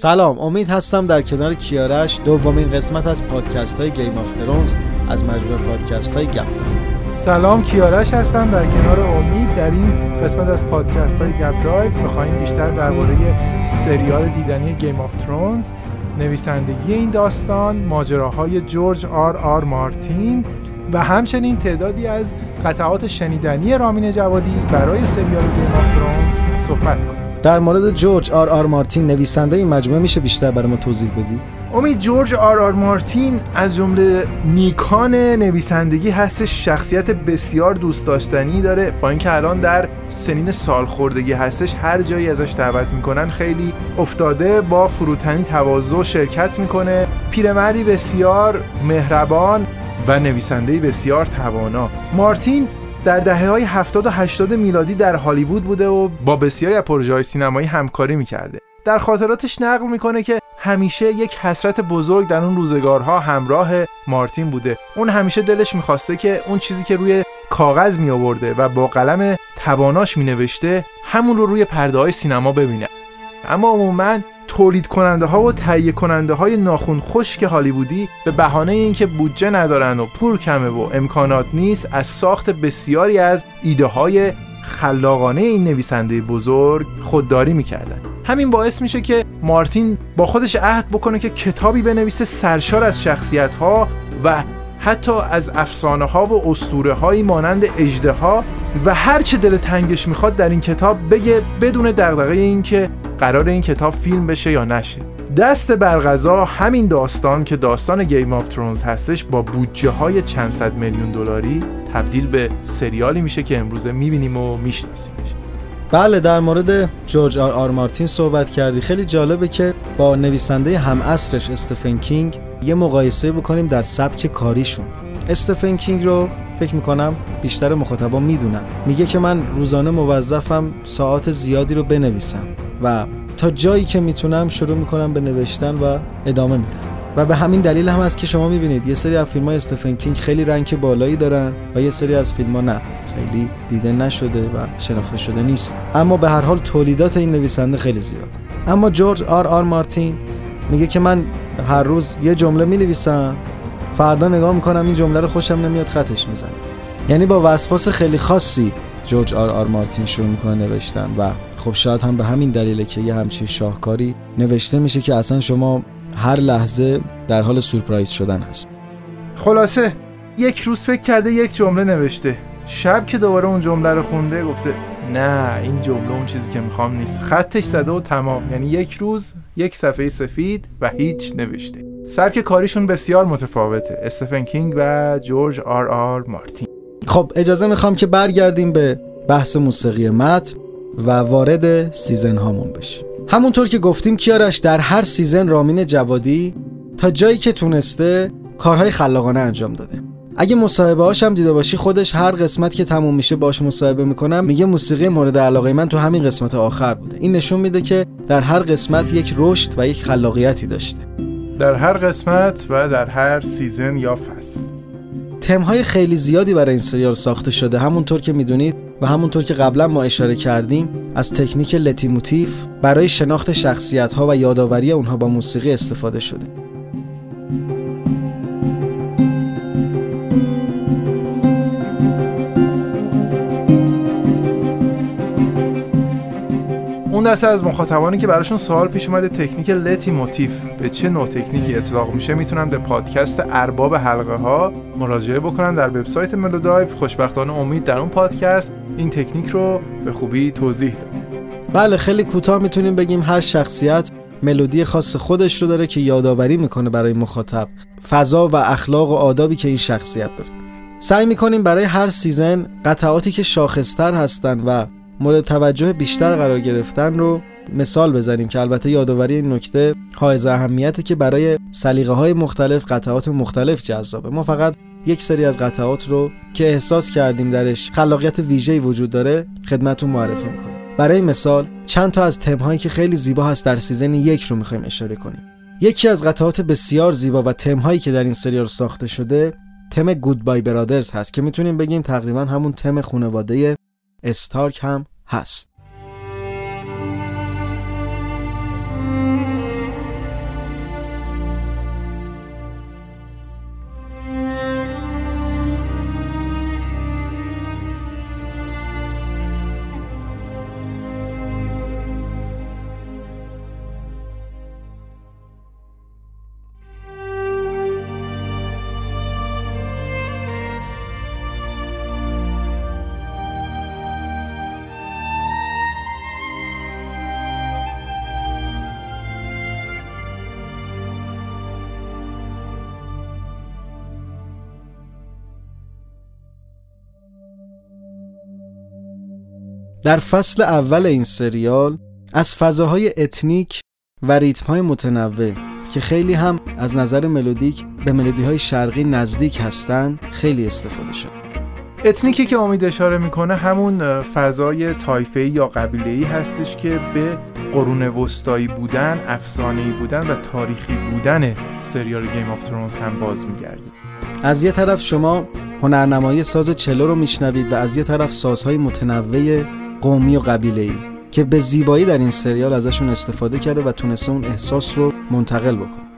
سلام امید هستم در کنار کیارش دومین قسمت از پادکست های Game of Thrones از مجموعه پادکست های گپ سلام کیارش هستم در کنار امید در این قسمت از پادکست های گپ‌دایو می‌خواهیم بیشتر درباره سریال دیدنی Game of Thrones نویسندگی این داستان ماجراهای جورج آر آر مارتین و همچنین تعدادی از قطعات شنیدنی رامین جوادی برای سریال Game of Thrones صحبت در مورد جورج آر آر مارتین نویسنده این مجموعه میشه بیشتر برای ما توضیح بدی؟ امید جورج آر آر مارتین از جمله نیکان نویسندگی هستش شخصیت بسیار دوست داشتنی داره. با اینکه الان در سنین سالخوردگی هستش هر جایی ازش دعوت می‌کنن خیلی افتاده با فروتنی تواضع شرکت می‌کنه. پیرمردی بسیار مهربان و نویسنده بسیار توانا. مارتین در دهه های 70 و 80 میلادی در هالیوود بوده و با بسیاری از پروژه های سینمایی همکاری می‌کرده. در خاطراتش نقل می‌کنه که همیشه یک حسرت بزرگ در اون روزگارها همراه مارتین بوده. اون همیشه دلش می‌خواسته که اون چیزی که روی کاغذ می آورده و با قلم تواناش می نوشته همون رو روی پرده های سینما ببینه. اما عموما تولید کننده ها و تهیه کننده های ناخون خشک هالیوودی به بهانه اینکه بودجه ندارن و پول کمه و امکانات نیست از ساخت بسیاری از ایده های خلاقانه این نویسنده بزرگ خودداری می‌کردن. همین باعث میشه که مارتین با خودش عهد بکنه که کتابی بنویسه سرشار از شخصیت ها و حتی از افسانه ها و اسطوره هایی مانند اجده ها و هر چه دل تنگش می‌خواد در این کتاب بگه بدون دغدغه اینکه قرار این کتاب فیلم بشه یا نشه. دست برغذا همین داستان که داستان گیم آف ترونز هستش با بودجه های چند صد میلیون دلاری تبدیل به سریالی میشه که امروزه می‌بینیم و میشناسیمش. بله در مورد جورج آر آر مارتین صحبت کردی. خیلی جالبه که با نویسنده هم اصرش استفن کینگ یه مقایسه بکنیم در سبک کاریشون. استفن کینگ رو فکر می‌کنم بیشتر مخاطبا می‌دونن. میگه که من روزانه موظفم ساعت زیادی رو بنویسم و تا جایی که می‌تونم شروع می‌کنم به نوشتن و ادامه میدم. و به همین دلیل هم است که شما می‌بینید یه سری از فیلم های استفن کینگ خیلی رنگ بالایی دارن و یه سری از فیلم ها نه. خیلی دیده نشده و شناخته شده نیست. اما به هر حال تولیدات این نویسنده خیلی زیاد. اما جورج آر آر مارتین میگه که من هر روز یه جمله می نویسم فردا نگاه می‌کنم این جمله رو خوشم نمیاد خطش می‌زنم یعنی با وسواس خیلی خاصی جورج آر آر مارتین شروع می‌کنه نوشتن و خب شاید هم به همین دلیله که یه همچین شاهکاری نوشته میشه که اصلا شما هر لحظه در حال سورپرایز شدن هست. خلاصه یک روز فکر کرده یک جمله نوشته. شب که دوباره اون جمله رو خونده گفته نه این جمله اون چیزی که می‌خوام نیست. خطش زده و تمام. یعنی یک روز یک صفحه سفید و هیچ نوشته. سبک کاریشون بسیار متفاوته. استفن کینگ و جورج آر آر مارتین. خب اجازه می‌خوام که برگردیم به بحث موسیقی متن و وارد season هامون بشیم. همونطور که گفتیم کیارش در هر season رامین جوادی تا جایی که تونسته کارهای خلاقانه انجام داده. اگه مصاحبه هاشم دیده باشی خودش هر قسمت که تموم میشه باش مصاحبه می‌کنن میگه موسیقی مورد علاقه من تو همین قسمت آخر بوده. این نشون میده که در هر قسمت یک رشد و یک خلاقیتی داشته. در هر قسمت و در هر season یا فصل. تمهای خیلی زیادی برای این سریال ساخته شده. همونطور که می‌دونید و همونطور که قبلا ما اشاره کردیم از تکنیک leitmotif برای شناخت شخصیت ها و یادآوری اونها با موسیقی استفاده شده. اون دسته از مخاطبانی که براشون سوال پیش اومده تکنیک leitmotif به چه نوع تکنیکی اطلاق میشه؟ می‌تونن به پادکست ارباب حلقه ها مراجعه بکنن در وبسایت ملودایو. خوشبختانه امید در اون پادکست. این تکنیک رو به خوبی توضیح داده بله خیلی کوتاه می‌تونیم بگیم هر شخصیت ملودی خاص خودش رو داره که یادآوری می‌کنه برای مخاطب فضا و اخلاق و آدابی که این شخصیت داره. سعی می‌کنیم برای هر season قطعاتی که شاخصتر هستن و مورد توجه بیشتر قرار گرفتن رو مثال بزنیم که البته یادآوری این نکته حائز اهمیته که برای سلیقه های مختلف قطعات مختلف جذابه. ما فقط یک سری از قطعات رو که احساس کردیم درش خلاقیت ویژه‌ای وجود داره خدمتتون معرفی می‌کنیم برای مثال چند تا از تمهایی که خیلی زیبا هست در سیزن یک رو می‌خوایم اشاره کنیم. یکی از قطعات بسیار زیبا و تمهایی که در این سریال ساخته شده تم گودبای برادرز هست که می‌تونیم بگیم تقریبا همون تم خانواده استارک هم هست در فصل اول این سریال از فضاهای ethnic و ریتم های متنوع که خیلی هم از نظر ملودیک به ملودی های شرقی نزدیک هستن خیلی استفاده شد ethnic ی که امید اشاره می‌کنه همون فضای طایفه‌ای یا قبیله‌ای هستش که به قرون وسطایی بودن، افسانه‌ای بودن و تاریخی بودن سریال Game of Thrones هم باز میگردید. از یه طرف شما هنرنمایی ساز چلو رو میشنوید و از یه طرف سازهای متنوع قومی و قبیله‌ای که به زیبایی در این سریال ازشون استفاده کرده و تونسته اون احساس رو منتقل بکنه.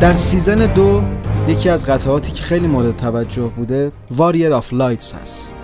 در season دو یکی از قطعاتی که خیلی مورد توجه بوده Warrior of Light هست.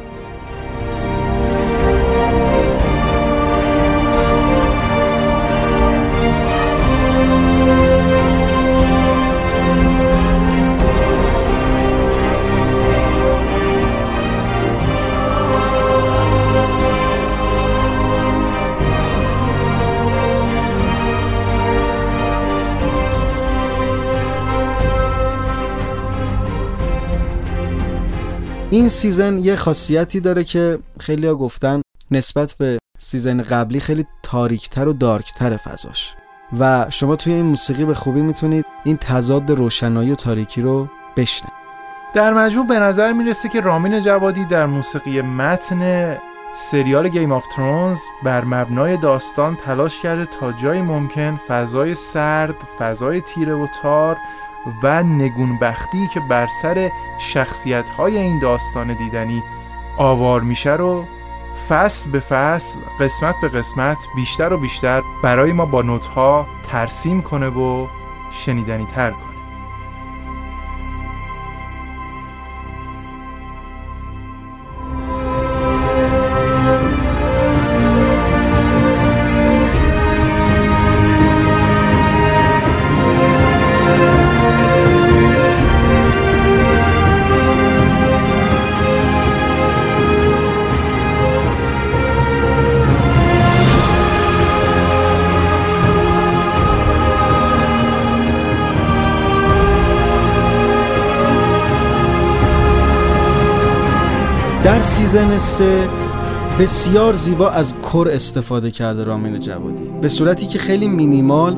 این season یه خاصیتی داره که خیلی ها گفتن نسبت به season قبلی خیلی تاریکتر و dark تر فضاش. و شما توی این موسیقی به خوبی می‌تونید این تضاد روشنایی و تاریکی رو بشنوید در مجموع به نظر می‌رسه که رامین جوادی در موسیقی متن سریال Game of Thrones بر مبنای داستان تلاش کرده تا جایی ممکن فضای سرد، فضای تیره و تار و نگونبختی که بر سر شخصیت های این داستان دیدنی آوار میشه رو فصل به فصل قسمت به قسمت بیشتر و بیشتر برای ما با نوت ها ترسیم کنه و شنیدنی تر کنه. در season سه بسیار زیبا از کر استفاده کرده رامین جوادی. به صورتی که خیلی مینیمال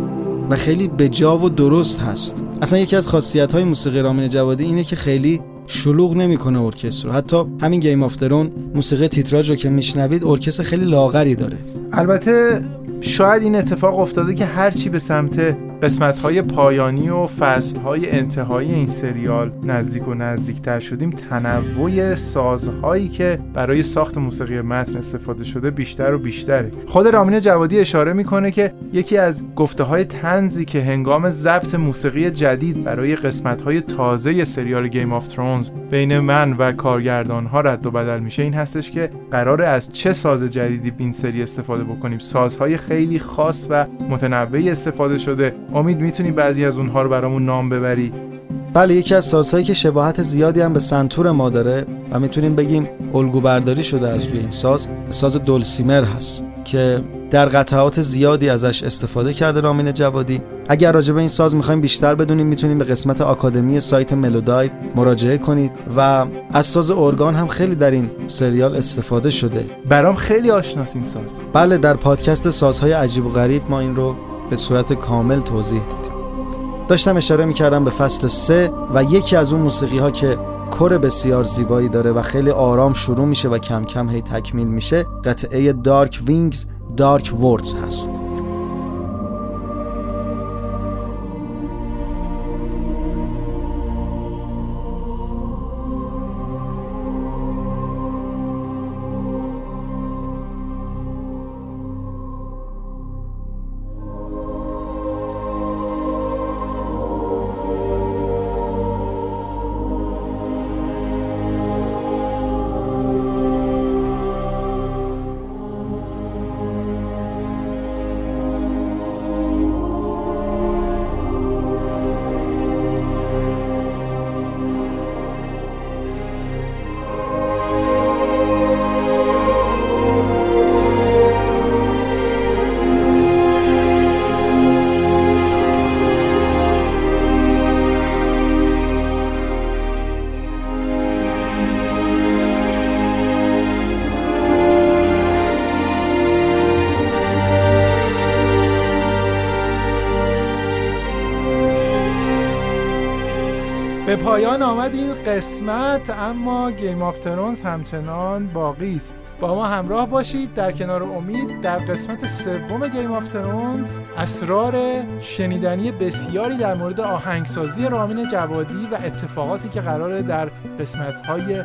و خیلی بجا و درست هست. اصلا یکی از خاصیت های موسیقی رامین جوادی اینه که خیلی شلوغ نمی‌کنه ارکستر رو. حتی همین Game of Thrones موسیقی تیتراژ رو که میشنوید ارکستر خیلی لاغری داره. البته شاید این اتفاق افتاده که هرچی به سمت قسمت های پایانی و فصل های انتهایی این سریال نزدیک و نزدیکتر شدیم تنوع سازهایی که برای ساخت موسیقی متن استفاده شده بیشتر و بیشتره. خود رامین جوادی اشاره می‌کنه که یکی از گفته های طنزی که هنگام ضبط موسیقی جدید برای قسمت های تازه سریال Game of Thrones بین من و کارگردان ها رد و بدل میشه این هستش که قراره از چه ساز جدیدی این سری استفاده بکنیم. سازهای خیلی خاص و متنوعی استفاده شده. امید می‌تونی بعضی از اونها رو برامون نام ببری؟ بله یکی از سازهایی که شباهت زیادی هم به سنتور ما داره و می‌تونیم بگیم الگو برداری شده از روی این ساز ساز dulcimer هست که در قطعات زیادی ازش استفاده کرده رامین جوادی. اگر راجع به این ساز می‌خوایم بیشتر بدونیم می‌تونیم به قسمت آکادمی سایت ملودای مراجعه کنید و از ساز ارگان هم خیلی در این سریال استفاده شده. برام خیلی آشناس این ساز. بله در پادکست سازهای عجیب و غریب ما این رو به صورت کامل توضیح دادیم. داشتم اشاره می‌کردم به فصل سه و یکی از اون موسیقی ها که کر بسیار زیبایی داره و خیلی آرام شروع میشه و کم کم هی تکمیل میشه قطعه دارک وینگز دارک وردز هست. به پایان آمد این قسمت اما Game of Thrones همچنان باقی است. با ما همراه باشید. در کنار امید در قسمت سوم Game of Thrones اسرار شنیدنی بسیاری در مورد آهنگسازی رامین جوادی و اتفاقاتی که قراره در قسمت های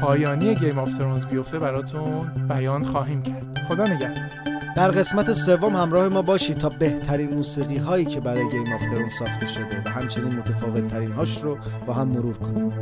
پایانی Game of Thrones بیفته براتون بیان خواهیم کرد. خدا نگهدار. در قسمت سوم همراه ما باشید تا بهترین موسیقی هایی که برای Game of Thrones ساخته شده و همچنین متفاوت ترین هاش رو با هم مرور کنیم.